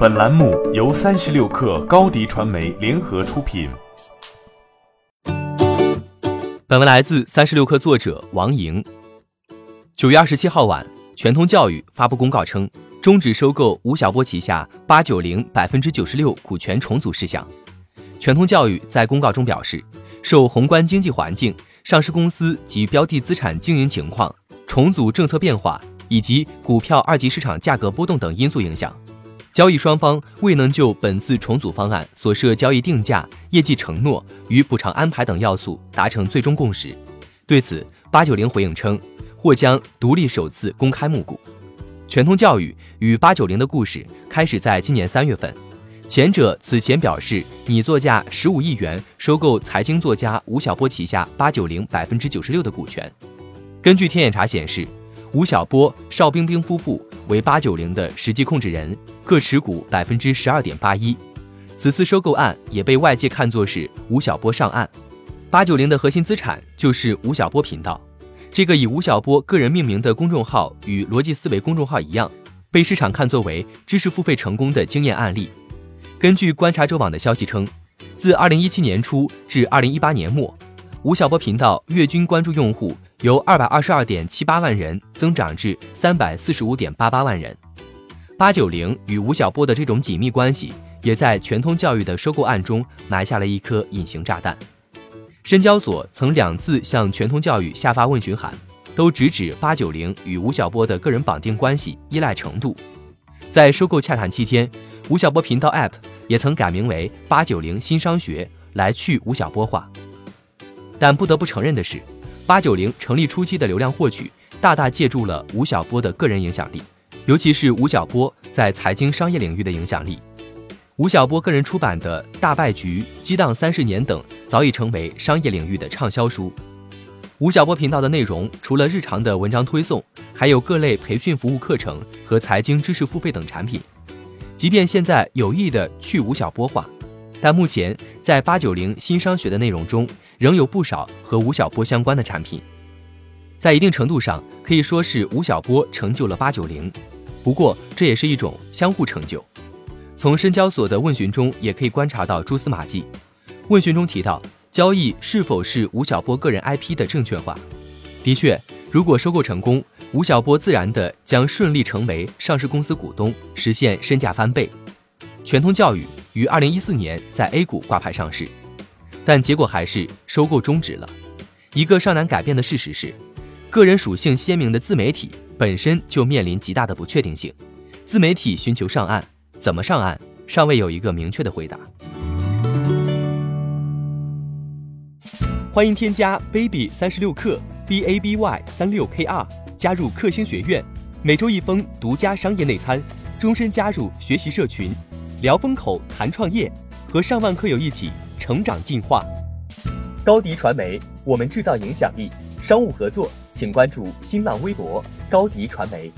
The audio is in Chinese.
本栏目由三十六氪高低传媒联合出品。本文来自三十六氪作者王莹。九月二十七号晚，全通教育发布公告称，终止收购吴晓波旗下八九零百分之九十六股权重组事项。全通教育在公告中表示，受宏观经济环境、上市公司及标的资产经营情况、重组政策变化以及股票二级市场价格波动等因素影响。交易双方未能就本次重组方案所涉交易定价、业绩承诺与补偿安排等要素达成最终共识。对此，八九零回应称，或将独立首次公开募股。全通教育与八九零的故事开始在今年三月份，前者此前表示拟作价十五亿元收购财经作家吴晓波旗下八九零百分之九十六的股权。根据天眼查显示，吴晓波、邵冰冰夫妇。为八九零的实际控制人，各持股百分之十二点八一。此次收购案也被外界看作是吴晓波上岸。八九零的核心资产就是吴晓波频道，这个以吴晓波个人命名的公众号与逻辑思维公众号一样，被市场看作为知识付费成功的经验案例。根据观察者网的消息称，自二零一七年初至二零一八年末，吴晓波频道月均关注用户。由二百二十二点七八万人增长至三百四十五点八八万人。八九零与吴晓波的这种紧密关系，也在全通教育的收购案中埋下了一颗隐形炸弹。深交所曾两次向全通教育下发问询函，都直指八九零与吴晓波的个人绑定关系依赖程度。在收购洽谈期间，吴晓波频道 App 也曾改名为八九零新商学，来去吴晓波化。但不得不承认的是。八九零成立初期的流量获取，大大借助了吴晓波的个人影响力，尤其是吴晓波在财经商业领域的影响力。吴晓波个人出版的《大败局》《激荡三十年》等，早已成为商业领域的畅销书。吴晓波频道的内容，除了日常的文章推送，还有各类培训服务课程和财经知识付费等产品。即便现在有意的去吴晓波化，但目前在八九零新商学的内容中。仍有不少和吴晓波相关的产品，在一定程度上可以说是吴晓波成就了八九零，不过这也是一种相互成就。从深交所的问询中也可以观察到蛛丝马迹。问询中提到交易是否是吴晓波个人 IP 的证券化，的确，如果收购成功，吴晓波自然的将顺利成为上市公司股东，实现身价翻倍。全通教育于二零一四年在 A 股挂牌上市。但结果还是收购终止了。一个尚难改变的事实是，个人属性鲜明的自媒体本身就面临极大的不确定性。自媒体寻求上岸，怎么上岸，尚未有一个明确的回答。欢迎添加 baby 三十六克 b a b y 三六 k r 加入克星学院，每周一封独家商业内参，终身加入学习社群，聊风口谈创业，和上万课友一起。成长进化，高迪传媒，我们制造影响力。商务合作，请关注新浪微博高迪传媒。